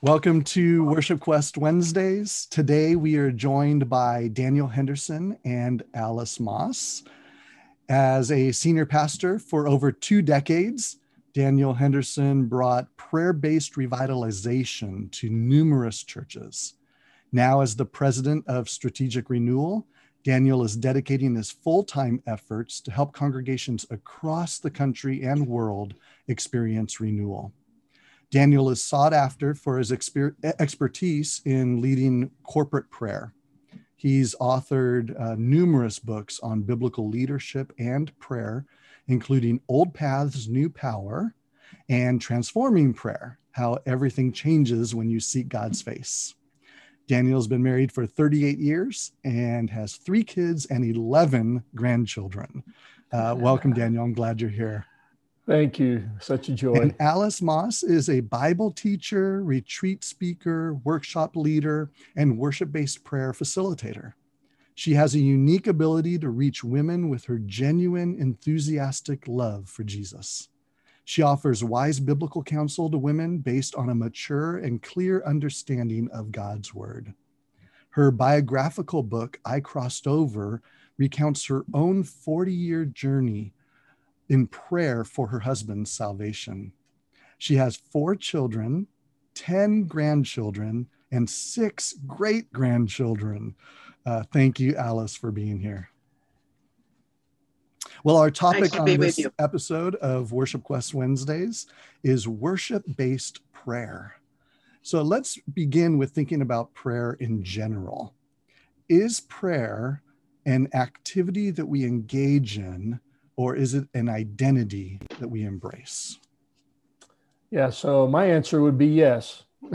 Welcome to Worship Quest Wednesdays. Today we are joined by Daniel Henderson and Alice Moss. As a senior pastor for over two decades, Daniel Henderson brought prayer based revitalization to numerous churches. Now, as the president of Strategic Renewal, Daniel is dedicating his full time efforts to help congregations across the country and world experience renewal. Daniel is sought after for his exper- expertise in leading corporate prayer. He's authored uh, numerous books on biblical leadership and prayer, including Old Paths, New Power, and Transforming Prayer How Everything Changes When You Seek God's Face. Daniel's been married for 38 years and has three kids and 11 grandchildren. Uh, welcome, Daniel. I'm glad you're here. Thank you. Such a joy. And Alice Moss is a Bible teacher, retreat speaker, workshop leader, and worship based prayer facilitator. She has a unique ability to reach women with her genuine, enthusiastic love for Jesus. She offers wise biblical counsel to women based on a mature and clear understanding of God's word. Her biographical book, I Crossed Over, recounts her own 40 year journey in prayer for her husband's salvation. She has four children, 10 grandchildren, and six great grandchildren. Uh, thank you, Alice, for being here. Well, our topic on this episode of Worship Quest Wednesdays is worship based prayer. So let's begin with thinking about prayer in general. Is prayer an activity that we engage in or is it an identity that we embrace? Yeah, so my answer would be yes.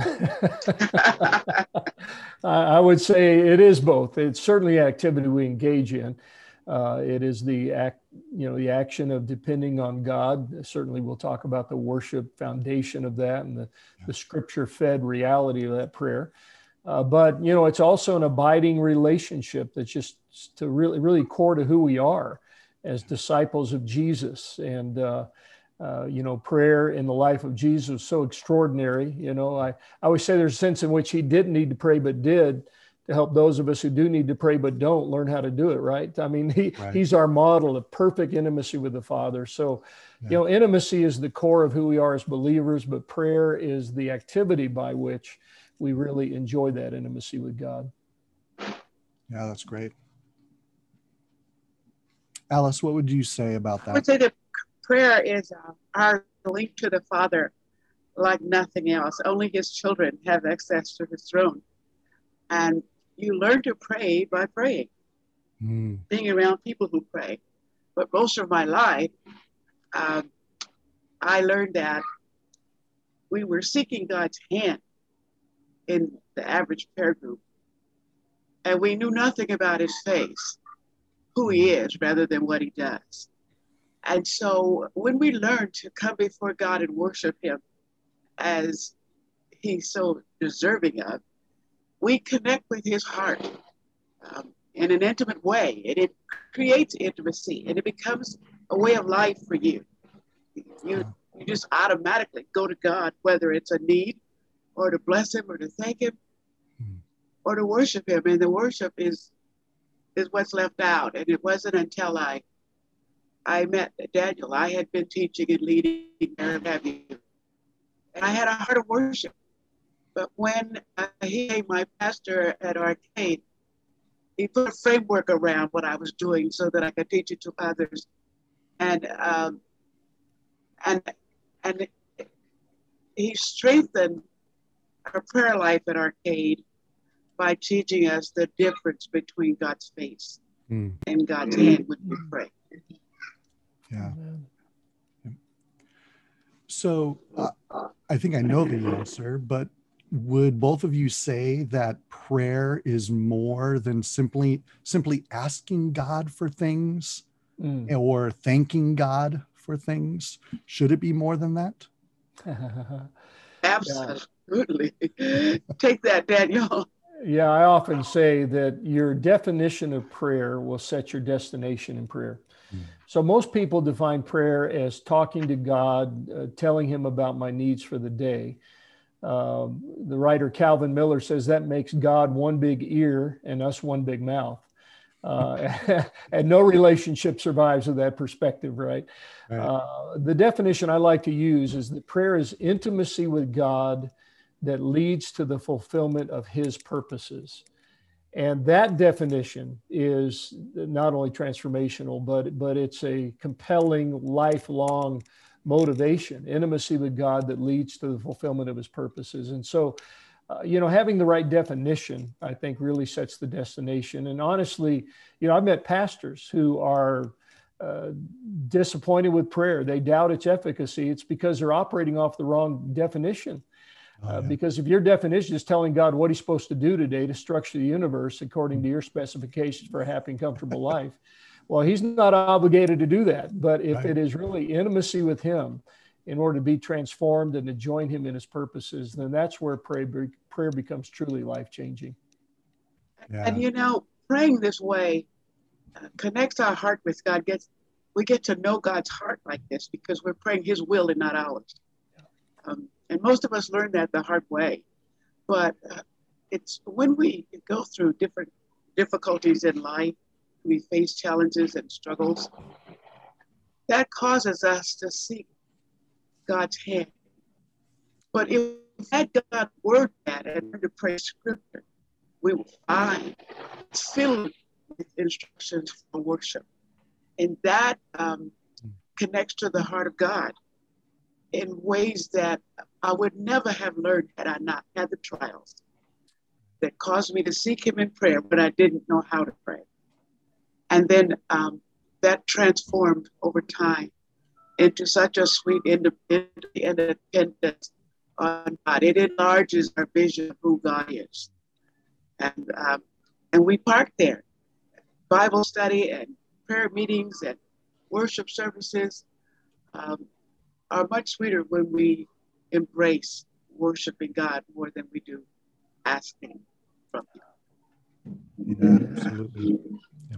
I would say it is both. It's certainly activity we engage in. Uh, it is the act, you know, the action of depending on God. Certainly, we'll talk about the worship foundation of that and the, yeah. the scripture-fed reality of that prayer. Uh, but you know, it's also an abiding relationship that's just to really, really core to who we are as disciples of Jesus. And, uh, uh, you know, prayer in the life of Jesus was so extraordinary. You know, I, I always say there's a sense in which he didn't need to pray but did to help those of us who do need to pray but don't learn how to do it right i mean he, right. he's our model of perfect intimacy with the father so yeah. you know intimacy is the core of who we are as believers but prayer is the activity by which we really enjoy that intimacy with god yeah that's great Alice, what would you say about that? I would say that prayer is uh, our link to the Father like nothing else. Only His children have access to His throne. And you learn to pray by praying, mm. being around people who pray. But most of my life, um, I learned that we were seeking God's hand in the average prayer group. And we knew nothing about his face who he is rather than what he does. And so when we learn to come before God and worship him as he's so deserving of, we connect with his heart um, in an intimate way. And it creates intimacy and it becomes a way of life for you. You, you just automatically go to God, whether it's a need or to bless him or to thank him hmm. or to worship him. And the worship is is what's left out. And it wasn't until I I met Daniel. I had been teaching and leading and have you. And I had a heart of worship. But when uh, he became my pastor at Arcade, he put a framework around what I was doing so that I could teach it to others. And um, and and he strengthened our prayer life at Arcade by teaching us the difference between God's face mm. and God's hand when we pray. Yeah. So uh, I think I know the answer, but would both of you say that prayer is more than simply simply asking God for things mm. or thanking God for things? Should it be more than that? Absolutely. Take that, Daniel. Yeah, I often say that your definition of prayer will set your destination in prayer. Mm. So, most people define prayer as talking to God, uh, telling Him about my needs for the day. Um, the writer Calvin Miller says that makes God one big ear and us one big mouth. Uh, and no relationship survives with that perspective, right? right. Uh, the definition I like to use is that prayer is intimacy with God that leads to the fulfillment of His purposes. And that definition is not only transformational, but, but it's a compelling, lifelong motivation, intimacy with God that leads to the fulfillment of his purposes. And so, uh, you know, having the right definition, I think, really sets the destination. And honestly, you know, I've met pastors who are uh, disappointed with prayer. They doubt its efficacy. It's because they're operating off the wrong definition. Oh, uh, yeah. because if your definition is telling God what He's supposed to do today to structure the universe according to your specifications for a happy and comfortable life, well, He's not obligated to do that. But if right. it is really intimacy with Him in order to be transformed and to join Him in His purposes, then that's where prayer, prayer becomes truly life changing. Yeah. And you know, praying this way uh, connects our heart with God. Gets we get to know God's heart like this because we're praying His will and not ours. Um, and most of us learn that the hard way. But uh, it's when we go through different difficulties in life, we face challenges and struggles, that causes us to seek God's hand. But if that God word that and to pray scripture, we will find filled with instructions for worship. And that um, connects to the heart of God in ways that I would never have learned had I not had the trials that caused me to seek Him in prayer, but I didn't know how to pray. And then um, that transformed over time into such a sweet independence on God. It enlarges our vision of who God is. And, um, and we park there. Bible study and prayer meetings and worship services. Um, are much sweeter when we embrace worshiping God more than we do asking from Him. Yeah, absolutely. Yeah.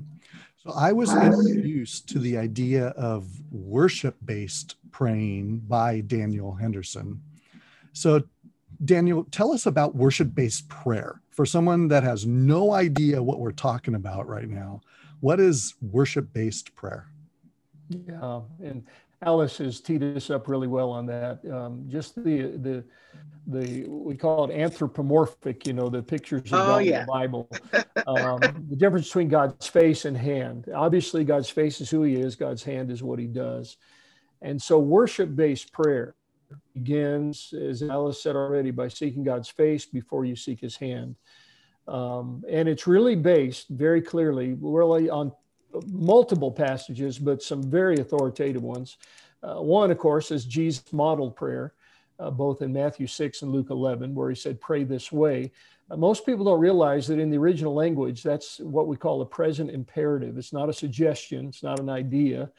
So I was introduced to the idea of worship based praying by Daniel Henderson. So, Daniel, tell us about worship based prayer. For someone that has no idea what we're talking about right now, what is worship based prayer? Yeah, and Alice has teed us up really well on that. Um, just the the the we call it anthropomorphic, you know, the pictures of oh, God yeah. in the Bible. Um, the difference between God's face and hand. Obviously, God's face is who He is. God's hand is what He does. And so, worship-based prayer begins, as Alice said already, by seeking God's face before you seek His hand. Um, and it's really based very clearly, really on multiple passages, but some very authoritative ones. Uh, one, of course, is Jesus' modeled prayer, uh, both in Matthew 6 and Luke 11, where he said, Pray this way. Uh, most people don't realize that in the original language, that's what we call a present imperative. It's not a suggestion, it's not an idea,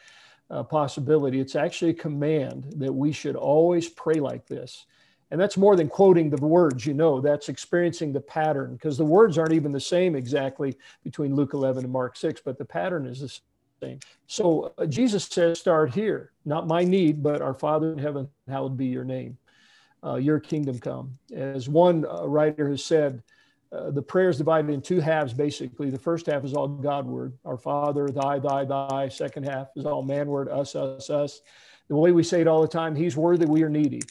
possibility. It's actually a command that we should always pray like this. And that's more than quoting the words, you know, that's experiencing the pattern because the words aren't even the same exactly between Luke 11 and Mark 6, but the pattern is the same. So uh, Jesus says, start here, not my need, but our Father in heaven, hallowed be your name, uh, your kingdom come. As one uh, writer has said, uh, the prayer is divided in two halves basically. The first half is all God word, our Father, thy, thy, thy. Second half is all man word, us, us, us. The way we say it all the time, he's worthy, we are needy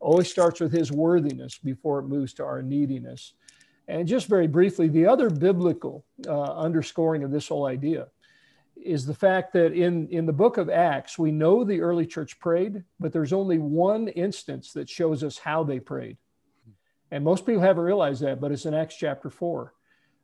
always starts with his worthiness before it moves to our neediness. And just very briefly, the other biblical uh, underscoring of this whole idea is the fact that in, in the book of Acts, we know the early church prayed, but there's only one instance that shows us how they prayed. And most people haven't realized that, but it's in Acts chapter 4.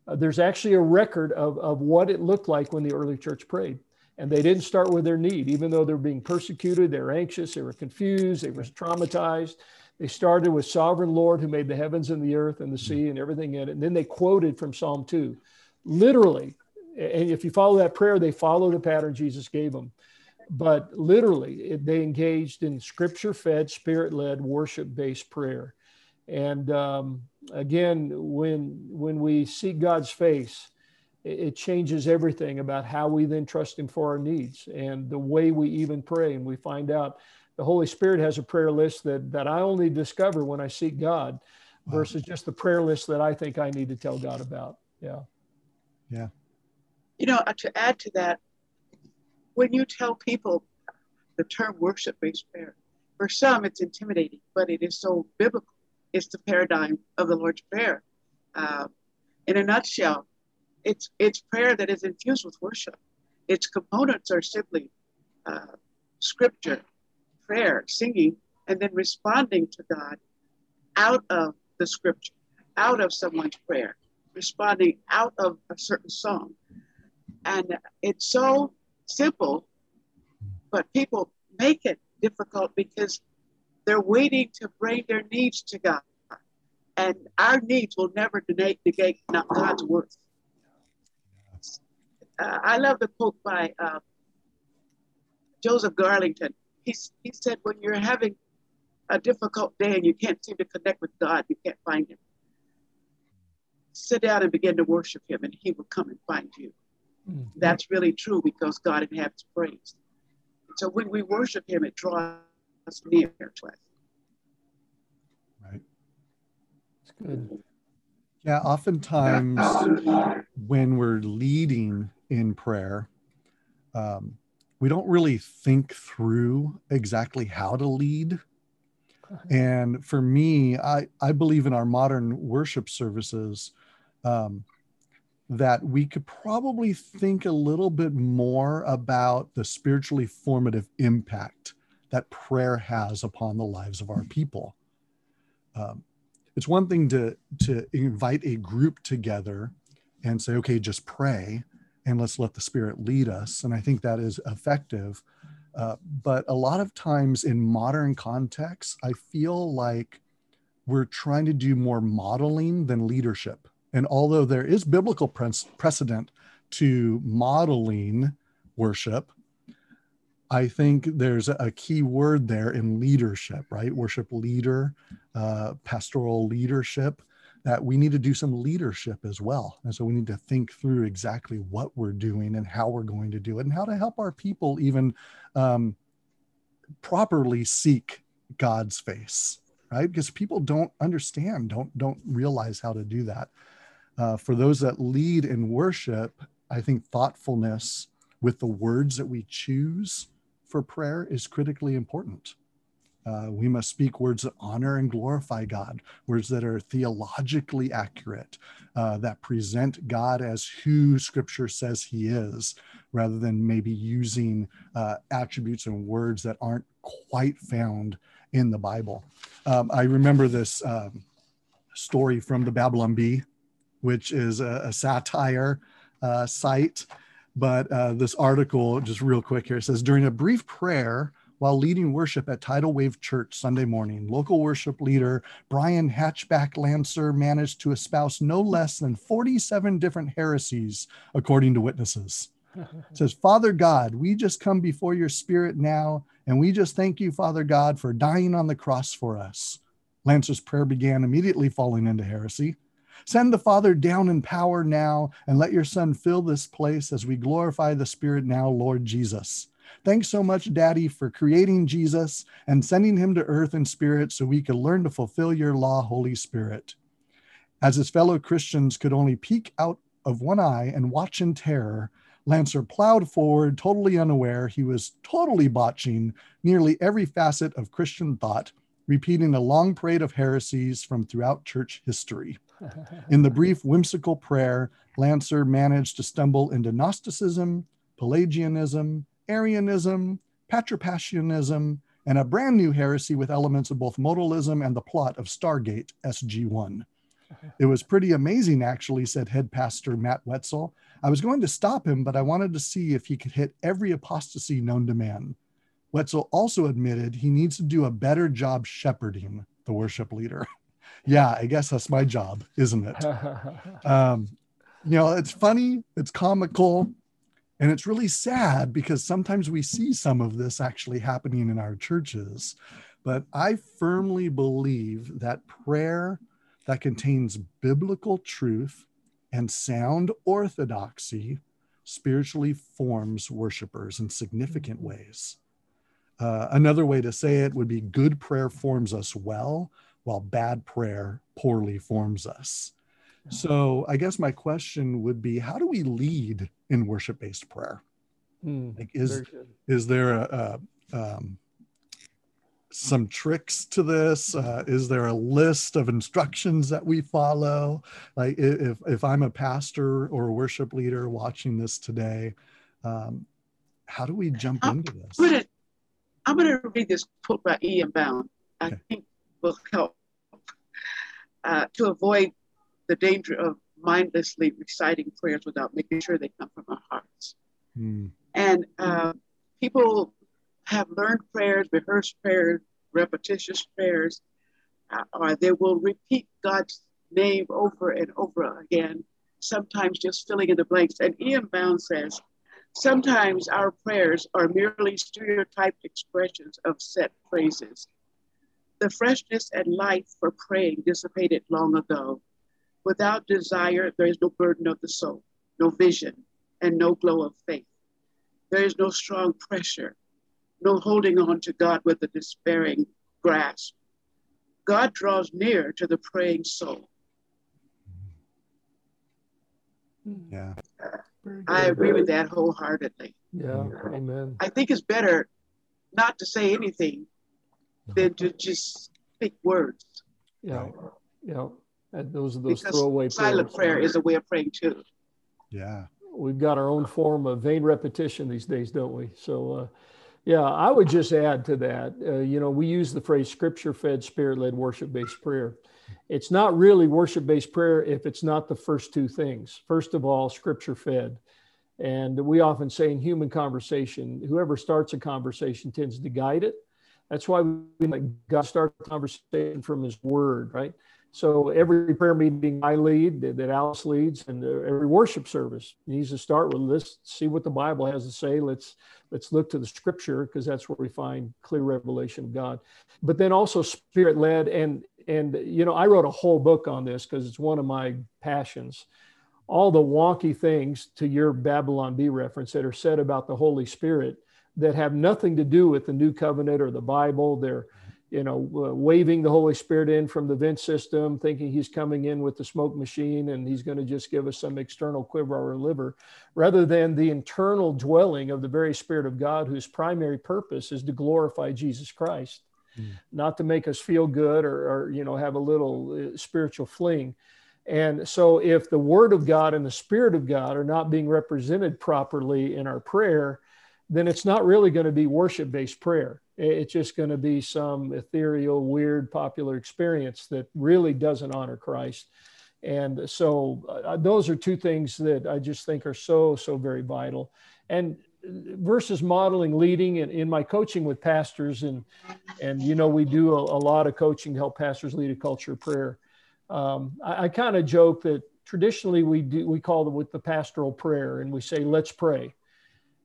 Uh, there's actually a record of, of what it looked like when the early church prayed. And they didn't start with their need, even though they're being persecuted, they were anxious, they were confused, they were traumatized. They started with Sovereign Lord who made the heavens and the earth and the sea and everything in it. And then they quoted from Psalm 2. Literally, and if you follow that prayer, they follow the pattern Jesus gave them. But literally, it, they engaged in scripture fed, spirit led, worship based prayer. And um, again, when, when we seek God's face, it changes everything about how we then trust him for our needs and the way we even pray and we find out the Holy Spirit has a prayer list that that I only discover when I seek God, wow. versus just the prayer list that I think I need to tell God about. Yeah. Yeah. You know, uh, to add to that, when you tell people the term worship-based prayer, for some it's intimidating, but it is so biblical. It's the paradigm of the Lord's Prayer. Uh, in a nutshell, it's it's prayer that is infused with worship. Its components are simply uh, scripture, prayer, singing, and then responding to God out of the scripture, out of someone's prayer, responding out of a certain song. And it's so simple, but people make it difficult because they're waiting to bring their needs to God. And our needs will never negate, God's worth. Uh, I love the quote by uh, Joseph Garlington. He, he said, when you're having a difficult day and you can't seem to connect with God, you can't find Him, sit down and begin to worship Him, and He will come and find you. Mm-hmm. That's really true because God inhabits praise. So when we worship Him, it draws us near to us. Right. It's good. Yeah, oftentimes when we're leading in prayer, um, we don't really think through exactly how to lead. And for me, I, I believe in our modern worship services um, that we could probably think a little bit more about the spiritually formative impact that prayer has upon the lives of our people. Um, it's one thing to to invite a group together and say, okay, just pray and let's let the Spirit lead us. And I think that is effective. Uh, but a lot of times in modern contexts, I feel like we're trying to do more modeling than leadership. And although there is biblical precedent to modeling worship, I think there's a key word there in leadership, right? Worship leader, uh, pastoral leadership that we need to do some leadership as well. And so we need to think through exactly what we're doing and how we're going to do it and how to help our people even um, properly seek God's face, right? Because people don't understand, don't don't realize how to do that. Uh, for those that lead in worship, I think thoughtfulness with the words that we choose for prayer is critically important. Uh, we must speak words that honor and glorify God, words that are theologically accurate, uh, that present God as who Scripture says He is, rather than maybe using uh, attributes and words that aren't quite found in the Bible. Um, I remember this um, story from the Babylon Bee, which is a, a satire uh, site. But uh, this article, just real quick here, says during a brief prayer, while leading worship at Tidal Wave Church Sunday morning. Local worship leader Brian Hatchback Lancer managed to espouse no less than 47 different heresies, according to witnesses. It says, Father God, we just come before your spirit now, and we just thank you, Father God, for dying on the cross for us. Lancer's prayer began immediately falling into heresy. Send the Father down in power now, and let your Son fill this place as we glorify the Spirit now, Lord Jesus. Thanks so much, Daddy, for creating Jesus and sending him to earth in spirit so we could learn to fulfill your law, Holy Spirit. As his fellow Christians could only peek out of one eye and watch in terror, Lancer plowed forward, totally unaware he was totally botching nearly every facet of Christian thought, repeating a long parade of heresies from throughout church history. In the brief, whimsical prayer, Lancer managed to stumble into Gnosticism, Pelagianism, Arianism, Patripassianism, and a brand new heresy with elements of both modalism and the plot of Stargate SG1. It was pretty amazing, actually, said head pastor Matt Wetzel. I was going to stop him, but I wanted to see if he could hit every apostasy known to man. Wetzel also admitted he needs to do a better job shepherding the worship leader. yeah, I guess that's my job, isn't it? Um, you know, it's funny, it's comical, and it's really sad because sometimes we see some of this actually happening in our churches. But I firmly believe that prayer that contains biblical truth and sound orthodoxy spiritually forms worshipers in significant ways. uh, another way to say it would be good prayer forms us well, while bad prayer poorly forms us. So I guess my question would be how do we lead in worship based prayer? Mm, like is is there a, a um, some tricks to this? Uh, is there a list of instructions that we follow? Like if if I'm a pastor or a worship leader watching this today, um, how do we jump I'm into this? Gonna, I'm going to read this quote by E.M. Bounds. I okay. think will help uh, to avoid the danger of mindlessly reciting prayers without making sure they come from our hearts. Mm. And uh, people have learned prayers, rehearsed prayers, repetitious prayers, uh, or they will repeat God's name over and over again, sometimes just filling in the blanks. And E.M. Bounds says, sometimes our prayers are merely stereotyped expressions of set phrases. The freshness and life for praying dissipated long ago. Without desire, there is no burden of the soul, no vision, and no glow of faith. There is no strong pressure, no holding on to God with a despairing grasp. God draws near to the praying soul. Yeah. Uh, I agree with that wholeheartedly. Yeah, amen. I think it's better not to say anything than to just speak words. Yeah, yeah. And those are those because throwaway silent prayers. prayer is a way of praying too. Yeah. We've got our own form of vain repetition these days, don't we? So, uh, yeah, I would just add to that. Uh, you know, we use the phrase scripture fed, spirit led, worship based prayer. It's not really worship based prayer if it's not the first two things. First of all, scripture fed. And we often say in human conversation, whoever starts a conversation tends to guide it. That's why we let God start the conversation from his word, right? So every prayer meeting I lead, that Alice leads, and uh, every worship service needs to start with let's see what the Bible has to say. Let's let's look to the Scripture because that's where we find clear revelation of God. But then also spirit led, and and you know I wrote a whole book on this because it's one of my passions. All the wonky things to your Babylon Bee reference that are said about the Holy Spirit that have nothing to do with the New Covenant or the Bible. They're you know, uh, waving the Holy Spirit in from the vent system, thinking he's coming in with the smoke machine and he's going to just give us some external quiver or liver, rather than the internal dwelling of the very Spirit of God, whose primary purpose is to glorify Jesus Christ, mm. not to make us feel good or, or, you know, have a little uh, spiritual fling. And so, if the Word of God and the Spirit of God are not being represented properly in our prayer, then it's not really going to be worship based prayer it's just going to be some ethereal, weird, popular experience that really doesn't honor Christ. And so, uh, those are two things that I just think are so, so very vital. And versus modeling leading in, in my coaching with pastors, and, and you know, we do a, a lot of coaching to help pastors lead a culture of prayer. Um, I, I kind of joke that traditionally we do, we call it with the pastoral prayer, and we say, let's pray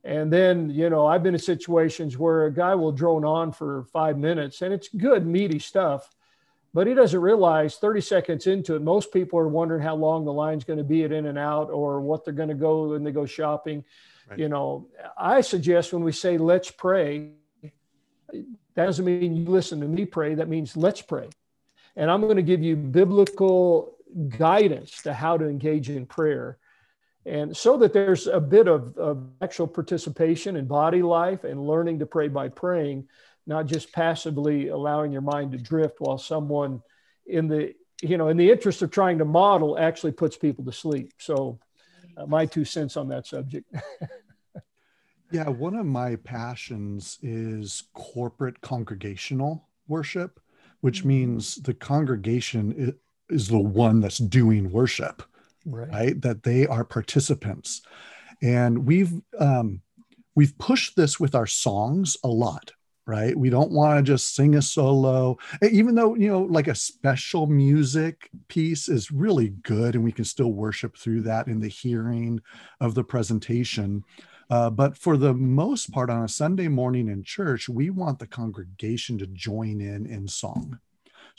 and then, you know, I've been in situations where a guy will drone on for five minutes and it's good, meaty stuff, but he doesn't realize 30 seconds into it, most people are wondering how long the line's going to be at In-N-Out or what they're going to go when they go shopping. Right. You know, I suggest when we say let's pray, that doesn't mean you listen to me pray. That means let's pray. And I'm going to give you biblical guidance to how to engage in prayer and so that there's a bit of, of actual participation in body life and learning to pray by praying, not just passively allowing your mind to drift while someone in the you know in the interest of trying to model actually puts people to sleep. So uh, my two cents on that subject. yeah, one of my passions is corporate congregational worship, which mm-hmm. means the congregation is the one that's doing worship right. right? That they are participants. And we've um, we've pushed this with our songs a lot, right? We don't want to just sing a solo, even though you know, like a special music piece is really good, and we can still worship through that in the hearing of the presentation. Uh, but for the most part, on a Sunday morning in church, we want the congregation to join in in song.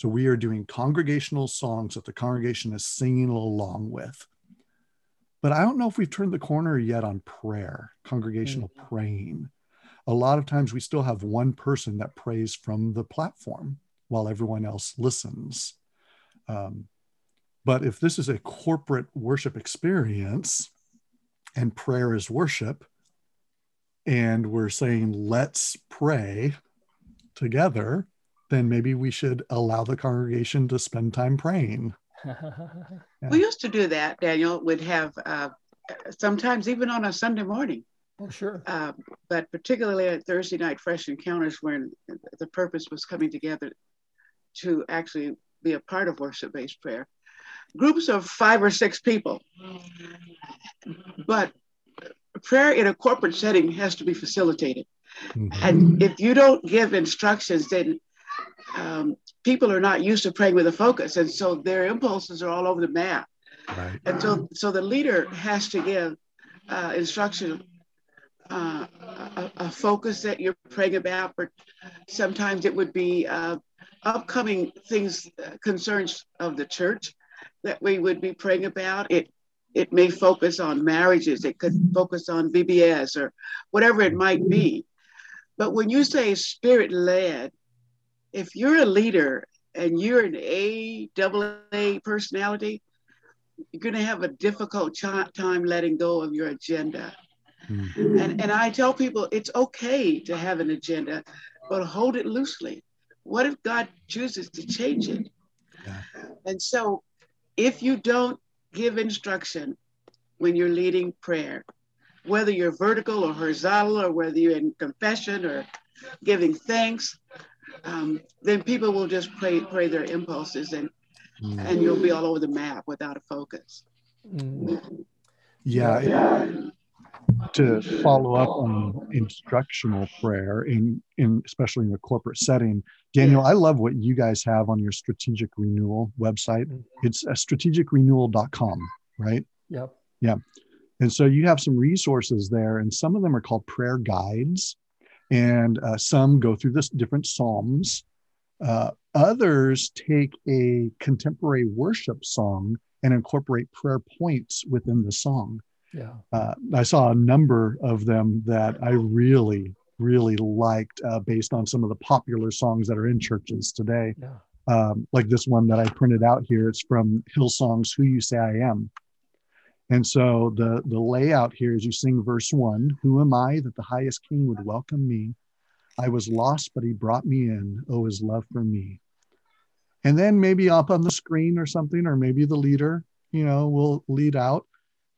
So we are doing congregational songs that the congregation is singing along with. But I don't know if we've turned the corner yet on prayer, congregational mm-hmm. praying. a lot of times we still have one person that prays from the platform while everyone else listens. Um, but if this is a corporate worship experience and prayer is worship, and we're saying, let's pray together, then maybe we should allow the congregation to spend time praying. Yeah. We used to do that, Daniel, would have uh, sometimes even on a Sunday morning. Oh, sure. Uh, but particularly at Thursday night fresh encounters when the purpose was coming together to actually be a part of worship based prayer. Groups of five or six people. But prayer in a corporate setting has to be facilitated. Mm-hmm. And if you don't give instructions, then um, people are not used to praying with a focus. And so their impulses are all over the map. Right. And so, so the leader has to give uh, instruction, uh, a, a, focus that you're praying about. Or sometimes it would be uh, upcoming things, uh, concerns of the church that we would be praying about. It it may focus on marriages. It could focus on VBS or whatever it might be. But when you say spirit led, if you're a leader and you're an A double A personality, you're going to have a difficult ch- time letting go of your agenda. Mm-hmm. And, and I tell people it's okay to have an agenda, but hold it loosely. What if God chooses to change it? Yeah. And so if you don't give instruction when you're leading prayer, whether you're vertical or horizontal, or whether you're in confession or giving thanks, um, then people will just pray pray their impulses and mm. and you'll be all over the map without a focus. Mm. Yeah. yeah. To follow up on instructional prayer in, in especially in a corporate setting, Daniel, I love what you guys have on your strategic renewal website. Mm-hmm. It's a strategicrenewal.com, right? Yep. Yeah. And so you have some resources there, and some of them are called prayer guides and uh, some go through this different psalms. Uh, others take a contemporary worship song and incorporate prayer points within the song. Yeah, uh, I saw a number of them that I really, really liked uh, based on some of the popular songs that are in churches today. Yeah. Um, like this one that I printed out here. It's from Hillsong's "Who You Say I Am." And so the, the layout here is you sing verse one Who am I that the highest king would welcome me? I was lost, but he brought me in. Oh, his love for me. And then maybe up on the screen or something, or maybe the leader, you know, will lead out,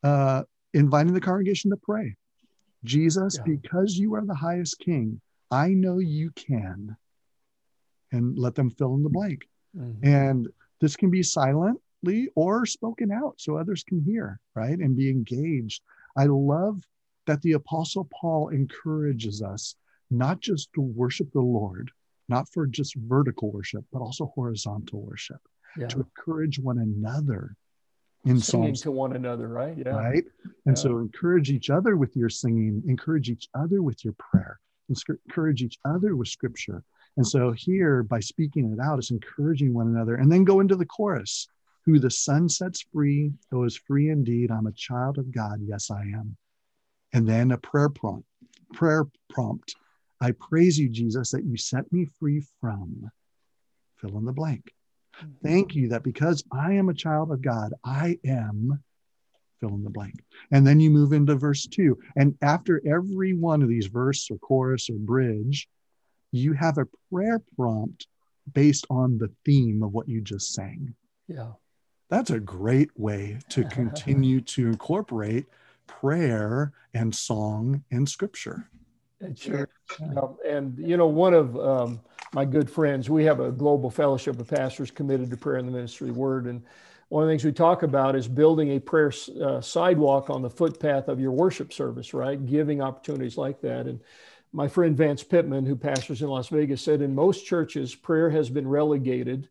uh, inviting the congregation to pray. Jesus, yeah. because you are the highest king, I know you can. And let them fill in the blank. Mm-hmm. And this can be silent or spoken out so others can hear, right? And be engaged. I love that the Apostle Paul encourages us not just to worship the Lord, not for just vertical worship, but also horizontal worship, yeah. to encourage one another in singing Psalms, to one another, right? Yeah. Right. And yeah. so encourage each other with your singing, encourage each other with your prayer, encourage each other with scripture. And so here, by speaking it out, it's encouraging one another. And then go into the chorus who the Son sets free, who is free indeed. I'm a child of God. Yes, I am. And then a prayer prompt. Prayer prompt. I praise you, Jesus, that you set me free from. Fill in the blank. Thank you that because I am a child of God, I am fill in the blank. And then you move into verse two. And after every one of these verse or chorus or bridge, you have a prayer prompt based on the theme of what you just sang. Yeah that's a great way to continue to incorporate prayer and song and scripture. Sure. Um, and, you know, one of um, my good friends, we have a global fellowship of pastors committed to prayer and the ministry of the word. And one of the things we talk about is building a prayer uh, sidewalk on the footpath of your worship service, right? Giving opportunities like that. And my friend Vance Pitman, who pastors in Las Vegas, said in most churches, prayer has been relegated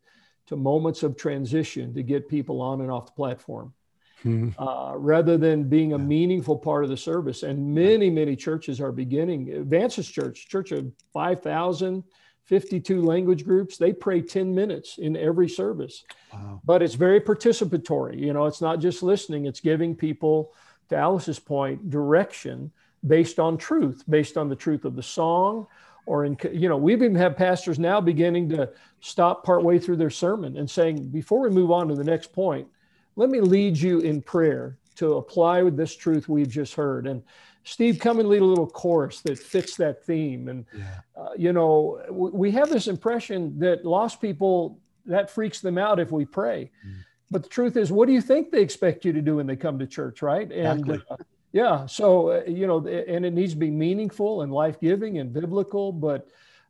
to moments of transition to get people on and off the platform. Hmm. Uh, rather than being a meaningful part of the service. And many, many churches are beginning. Vance's church, church of 5,000, 52 language groups, they pray 10 minutes in every service. Wow. But it's very participatory. You know, it's not just listening, it's giving people, to Alice's point, direction based on truth, based on the truth of the song, or in you know we've even had pastors now beginning to stop partway through their sermon and saying before we move on to the next point let me lead you in prayer to apply with this truth we've just heard and steve come and lead a little chorus that fits that theme and yeah. uh, you know we have this impression that lost people that freaks them out if we pray mm. but the truth is what do you think they expect you to do when they come to church right and exactly. uh, yeah. So, uh, you know, and it needs to be meaningful and life giving and biblical. But,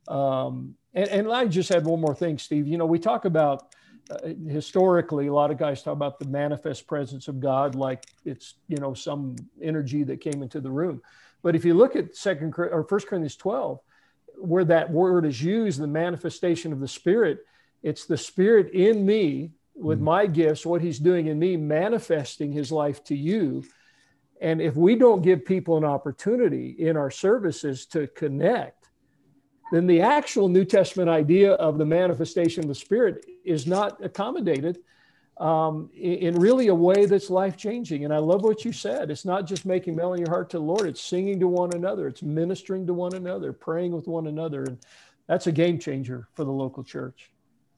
um, and, and I just had one more thing, Steve. You know, we talk about uh, historically, a lot of guys talk about the manifest presence of God like it's, you know, some energy that came into the room. But if you look at Second or First Corinthians 12, where that word is used, the manifestation of the Spirit, it's the Spirit in me with mm-hmm. my gifts, what He's doing in me, manifesting His life to you and if we don't give people an opportunity in our services to connect, then the actual New Testament idea of the manifestation of the Spirit is not accommodated um, in really a way that's life changing. And I love what you said. It's not just making melon your heart to the Lord, it's singing to one another, it's ministering to one another, praying with one another. And that's a game changer for the local church.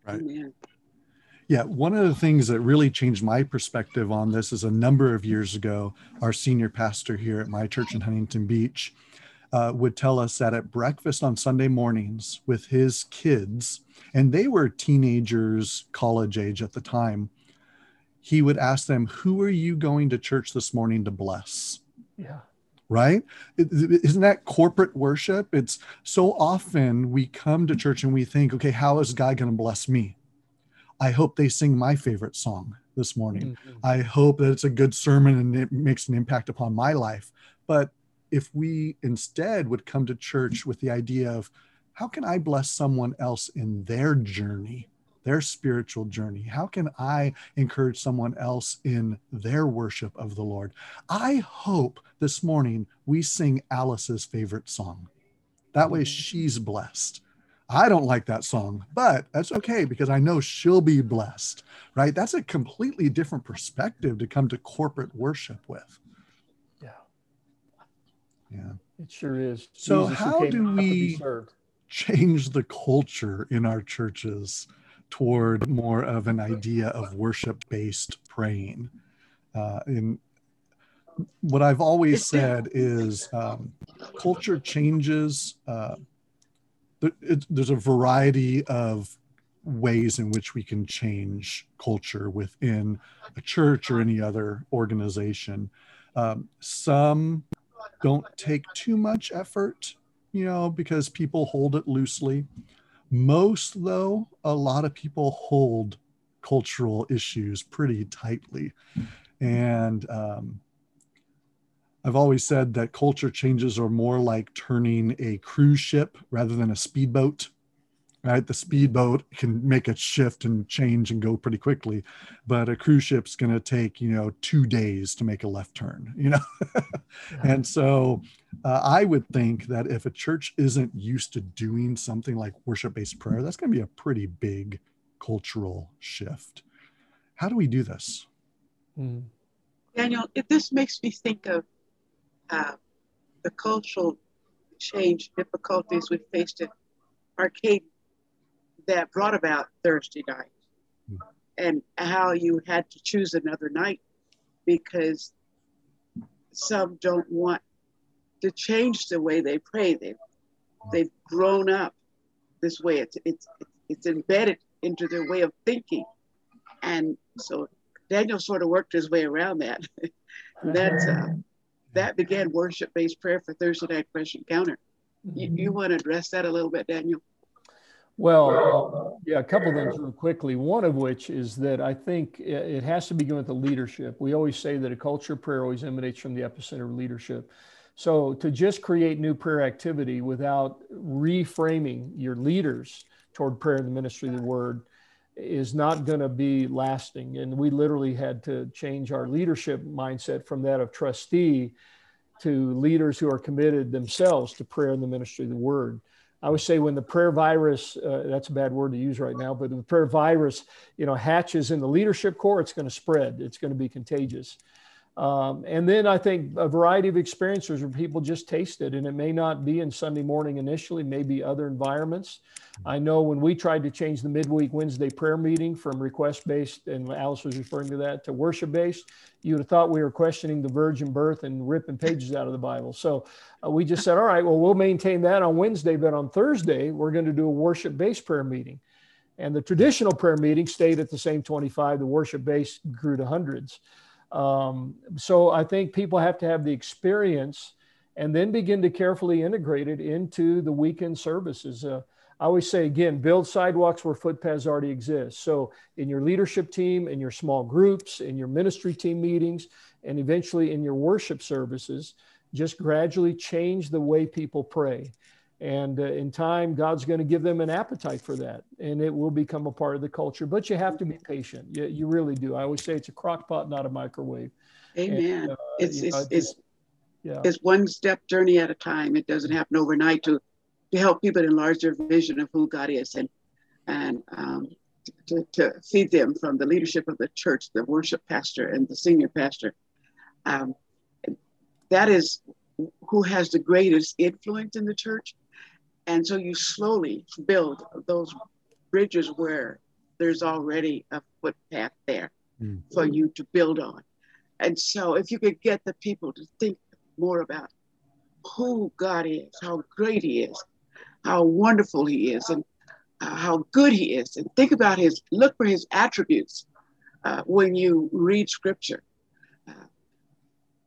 Right. Amen. Yeah, one of the things that really changed my perspective on this is a number of years ago, our senior pastor here at my church in Huntington Beach uh, would tell us that at breakfast on Sunday mornings with his kids, and they were teenagers, college age at the time, he would ask them, Who are you going to church this morning to bless? Yeah right? Isn't that corporate worship? It's so often we come to church and we think, okay, how is God going to bless me? I hope they sing my favorite song this morning. Mm-hmm. I hope that it's a good sermon and it makes an impact upon my life. But if we instead would come to church with the idea of how can I bless someone else in their journey, their spiritual journey? How can I encourage someone else in their worship of the Lord? I hope this morning we sing Alice's favorite song. That way mm-hmm. she's blessed. I don't like that song, but that's okay because I know she'll be blessed, right? That's a completely different perspective to come to corporate worship with. Yeah. Yeah. It sure is. So, Jesus how do we change the culture in our churches toward more of an idea of worship based praying? Uh, in what I've always said is um, culture changes. Uh, it, there's a variety of ways in which we can change culture within a church or any other organization. Um, some don't take too much effort, you know, because people hold it loosely. Most, though, a lot of people hold cultural issues pretty tightly. And um, I've always said that culture changes are more like turning a cruise ship rather than a speedboat. Right, the speedboat can make a shift and change and go pretty quickly, but a cruise ship's going to take you know two days to make a left turn. You know, and so uh, I would think that if a church isn't used to doing something like worship-based prayer, that's going to be a pretty big cultural shift. How do we do this? Hmm. Daniel, if this makes me think of uh, the cultural change difficulties we faced at Arcade that brought about Thursday night mm. and how you had to choose another night because some don't want to change the way they pray. They've, they've grown up this way. It's, it's, it's embedded into their way of thinking. And so Daniel sort of worked his way around that. that's, uh, that began worship based prayer for Thursday night fresh encounter. Mm-hmm. You, you want to address that a little bit, Daniel? Well, yeah, a couple things real quickly. One of which is that I think it has to begin with the leadership. We always say that a culture of prayer always emanates from the epicenter of leadership. So to just create new prayer activity without reframing your leaders toward prayer and the ministry of the word is not going to be lasting. And we literally had to change our leadership mindset from that of trustee to leaders who are committed themselves to prayer and the ministry of the word. I would say when the prayer virus, uh, that's a bad word to use right now, but the prayer virus, you know, hatches in the leadership core, it's going to spread. It's going to be contagious. Um, and then I think a variety of experiences where people just taste it, and it may not be in Sunday morning initially, maybe other environments. I know when we tried to change the midweek Wednesday prayer meeting from request based, and Alice was referring to that, to worship based, you would have thought we were questioning the virgin birth and ripping pages out of the Bible. So uh, we just said, all right, well, we'll maintain that on Wednesday, but on Thursday, we're going to do a worship based prayer meeting. And the traditional prayer meeting stayed at the same 25, the worship based grew to hundreds. Um, so I think people have to have the experience and then begin to carefully integrate it into the weekend services. Uh, I always say again, build sidewalks where footpaths already exist. So in your leadership team, in your small groups, in your ministry team meetings, and eventually in your worship services, just gradually change the way people pray. And uh, in time, God's going to give them an appetite for that, and it will become a part of the culture. But you have to be patient. You, you really do. I always say it's a crock pot, not a microwave. Amen. And, uh, it's, it's, know, it's, yeah. it's one step journey at a time. It doesn't happen overnight to, to help people enlarge their vision of who God is and, and um, to, to feed them from the leadership of the church, the worship pastor and the senior pastor. Um, that is who has the greatest influence in the church and so you slowly build those bridges where there's already a footpath there mm. for you to build on. And so if you could get the people to think more about who God is, how great He is, how wonderful He is, and uh, how good He is, and think about His, look for His attributes uh, when you read Scripture. Uh,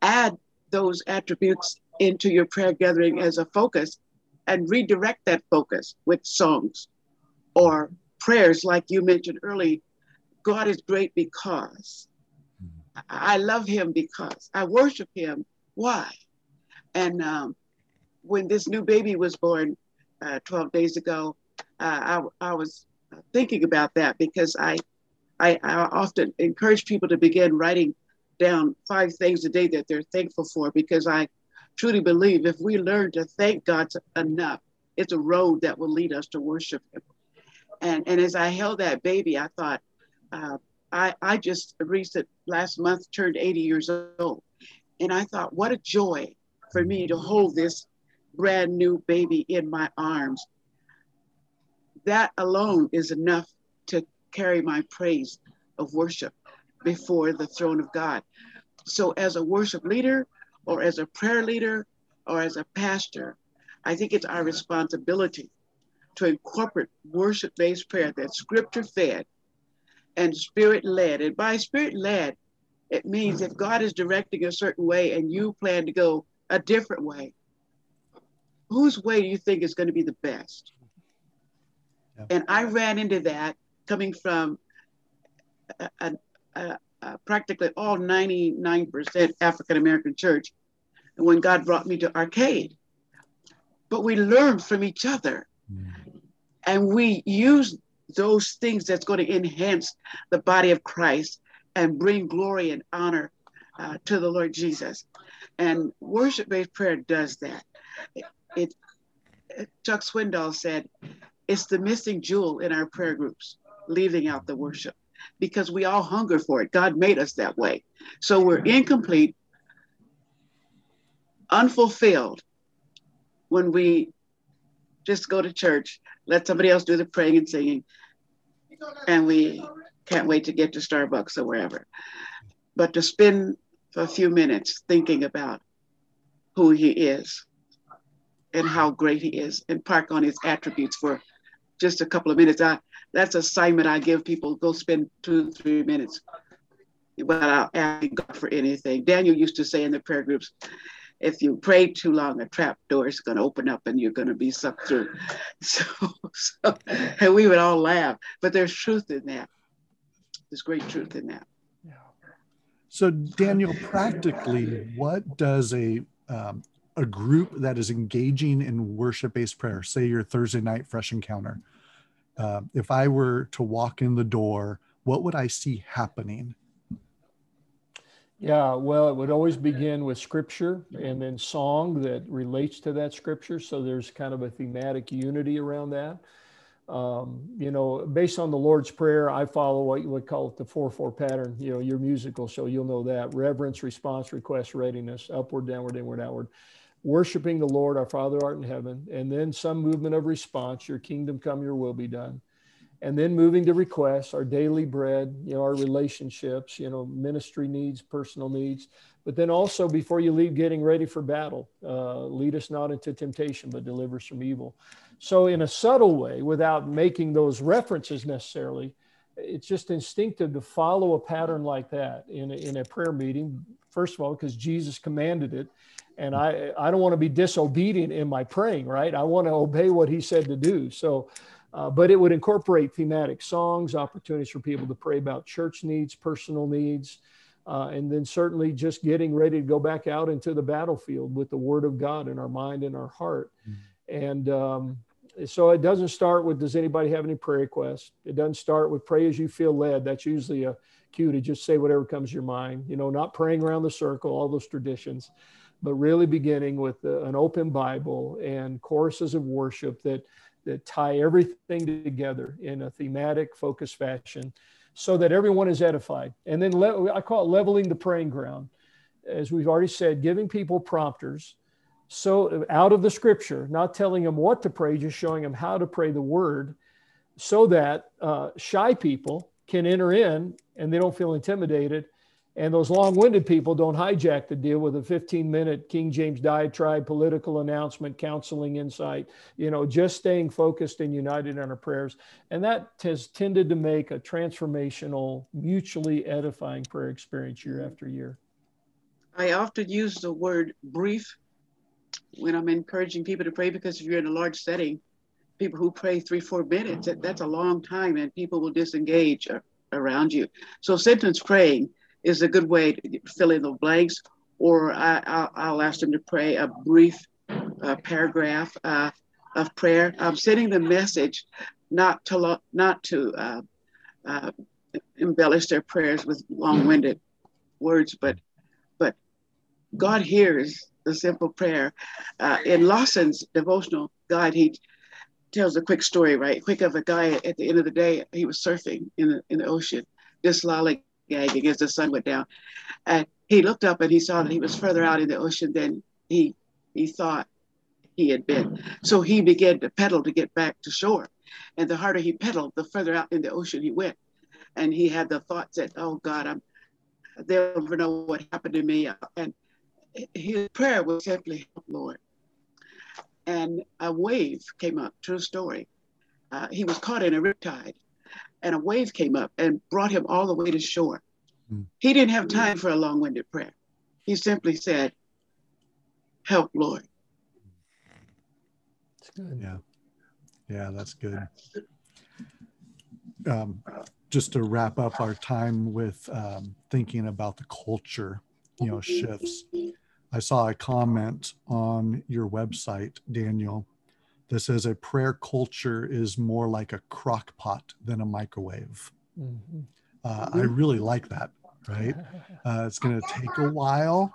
add those attributes into your prayer gathering as a focus and redirect that focus with songs or prayers, like you mentioned early. God is great because I love Him because I worship Him. Why? And um, when this new baby was born uh, 12 days ago, uh, I, I was thinking about that because I, I, I often encourage people to begin writing down five things a day that they're thankful for because I truly believe if we learn to thank God enough, it's a road that will lead us to worship Him. And, and as I held that baby, I thought, uh, I, I just recent last month turned 80 years old. And I thought, what a joy for me to hold this brand new baby in my arms. That alone is enough to carry my praise of worship before the throne of God. So, as a worship leader, or as a prayer leader or as a pastor, I think it's our responsibility to incorporate worship based prayer that's scripture fed and spirit led. And by spirit led, it means if God is directing a certain way and you plan to go a different way, whose way do you think is going to be the best? Yeah. And I ran into that coming from a, a, a, practically all 99% African American church when God brought me to Arcade. But we learned from each other and we use those things that's going to enhance the body of Christ and bring glory and honor uh, to the Lord Jesus. And worship based prayer does that. It, it, Chuck Swindoll said, it's the missing jewel in our prayer groups, leaving out the worship because we all hunger for it. God made us that way. So we're incomplete, unfulfilled when we just go to church, let somebody else do the praying and singing, and we can't wait to get to Starbucks or wherever. But to spend a few minutes thinking about who he is and how great he is and park on his attributes for just a couple of minutes. I, that's assignment I give people. Go spend two, three minutes without asking God for anything. Daniel used to say in the prayer groups, if you pray too long, a trap door is going to open up and you're going to be sucked through. So, so, and we would all laugh, but there's truth in that. There's great truth in that. Yeah. So, Daniel, practically, what does a um, a group that is engaging in worship-based prayer, say your Thursday night fresh encounter, uh, if I were to walk in the door, what would I see happening? Yeah, well, it would always begin with scripture and then song that relates to that scripture. So there's kind of a thematic unity around that. Um, you know, based on the Lord's Prayer, I follow what you would call it the 4 4 pattern. You know, your musical show, you'll know that reverence, response, request, readiness, upward, downward, inward, outward. Worshiping the Lord, our Father art in heaven, and then some movement of response, your kingdom come, your will be done. And then moving to requests, our daily bread, you know, our relationships, you know, ministry needs, personal needs, but then also before you leave, getting ready for battle. Uh, lead us not into temptation, but deliver us from evil. So, in a subtle way, without making those references necessarily, it's just instinctive to follow a pattern like that in a, in a prayer meeting. First of all, because Jesus commanded it, and I I don't want to be disobedient in my praying. Right, I want to obey what He said to do. So. Uh, but it would incorporate thematic songs, opportunities for people to pray about church needs, personal needs, uh, and then certainly just getting ready to go back out into the battlefield with the Word of God in our mind and our heart. Mm-hmm. And um, so it doesn't start with does anybody have any prayer requests it doesn't start with pray as you feel led that's usually a cue to just say whatever comes to your mind you know not praying around the circle all those traditions but really beginning with an open bible and choruses of worship that that tie everything together in a thematic focused fashion so that everyone is edified and then le- i call it leveling the praying ground as we've already said giving people prompters so out of the scripture, not telling them what to pray, just showing them how to pray the word, so that uh, shy people can enter in and they don't feel intimidated. And those long winded people don't hijack the deal with a 15 minute King James diatribe, political announcement, counseling insight, you know, just staying focused and united in our prayers. And that has tended to make a transformational, mutually edifying prayer experience year after year. I often use the word brief when I'm encouraging people to pray because if you're in a large setting, people who pray three, four minutes, that's a long time and people will disengage around you. So sentence praying is a good way to fill in the blanks, or I, will ask them to pray a brief uh, paragraph uh, of prayer. I'm sending the message not to lo- not to uh, uh embellish their prayers with long-winded words, but but God hears the simple prayer. Uh, in Lawson's devotional guide, he tells a quick story, right? Quick of a guy at the end of the day, he was surfing in the, in the ocean, just lollygagging as the sun went down. And he looked up and he saw that he was further out in the ocean than he, he thought he had been. So he began to pedal to get back to shore. And the harder he pedaled, the further out in the ocean he went. And he had the thought that, oh God, I'm, they'll never know what happened to me. And his prayer was simply, Lord. And a wave came up, true story. Uh, he was caught in a riptide, and a wave came up and brought him all the way to shore. Mm. He didn't have time for a long winded prayer. He simply said, Help, Lord. That's good. Yeah. Yeah, that's good. Um, just to wrap up our time with um, thinking about the culture, you know, shifts. I saw a comment on your website, Daniel, that says a prayer culture is more like a crock pot than a microwave. Mm-hmm. Uh, I really like that, right? Uh, it's going to take a while,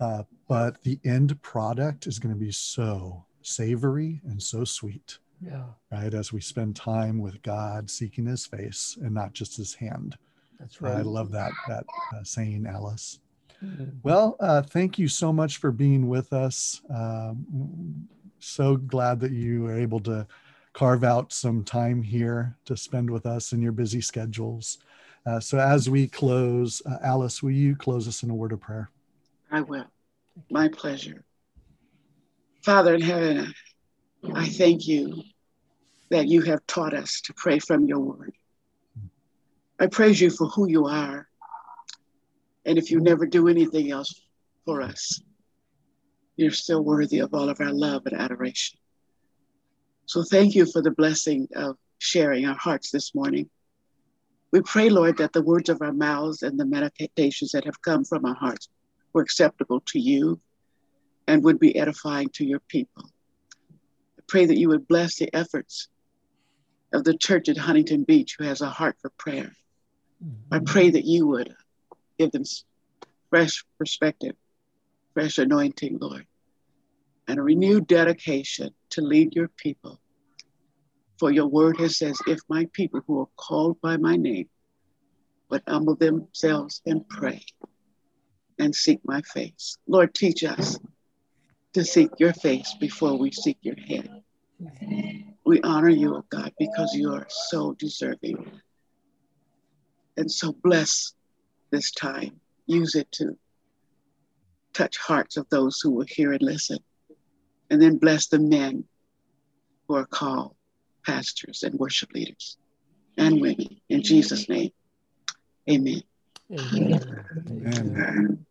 uh, but the end product is going to be so savory and so sweet. Yeah. Right. As we spend time with God, seeking his face and not just his hand. That's right. I love that, that uh, saying, Alice. Mm-hmm. Well, uh, thank you so much for being with us. Um, so glad that you are able to carve out some time here to spend with us in your busy schedules. Uh, so, as we close, uh, Alice, will you close us in a word of prayer? I will. My pleasure. Father in heaven, I thank you that you have taught us to pray from your word. I praise you for who you are and if you never do anything else for us, you're still worthy of all of our love and adoration. So thank you for the blessing of sharing our hearts this morning. We pray, Lord, that the words of our mouths and the meditations that have come from our hearts were acceptable to you and would be edifying to your people. I pray that you would bless the efforts of the church at Huntington Beach who has a heart for prayer. I pray that you would give them fresh perspective, fresh anointing, Lord, and a renewed dedication to lead your people For your word has says, if my people who are called by my name would humble themselves and pray and seek my face. Lord, teach us to seek your face before we seek your head. We honor you, oh God, because you are so deserving. And so bless this time. Use it to touch hearts of those who will hear and listen. And then bless the men who are called pastors and worship leaders and women. In Jesus' name, amen. Amen. Amen.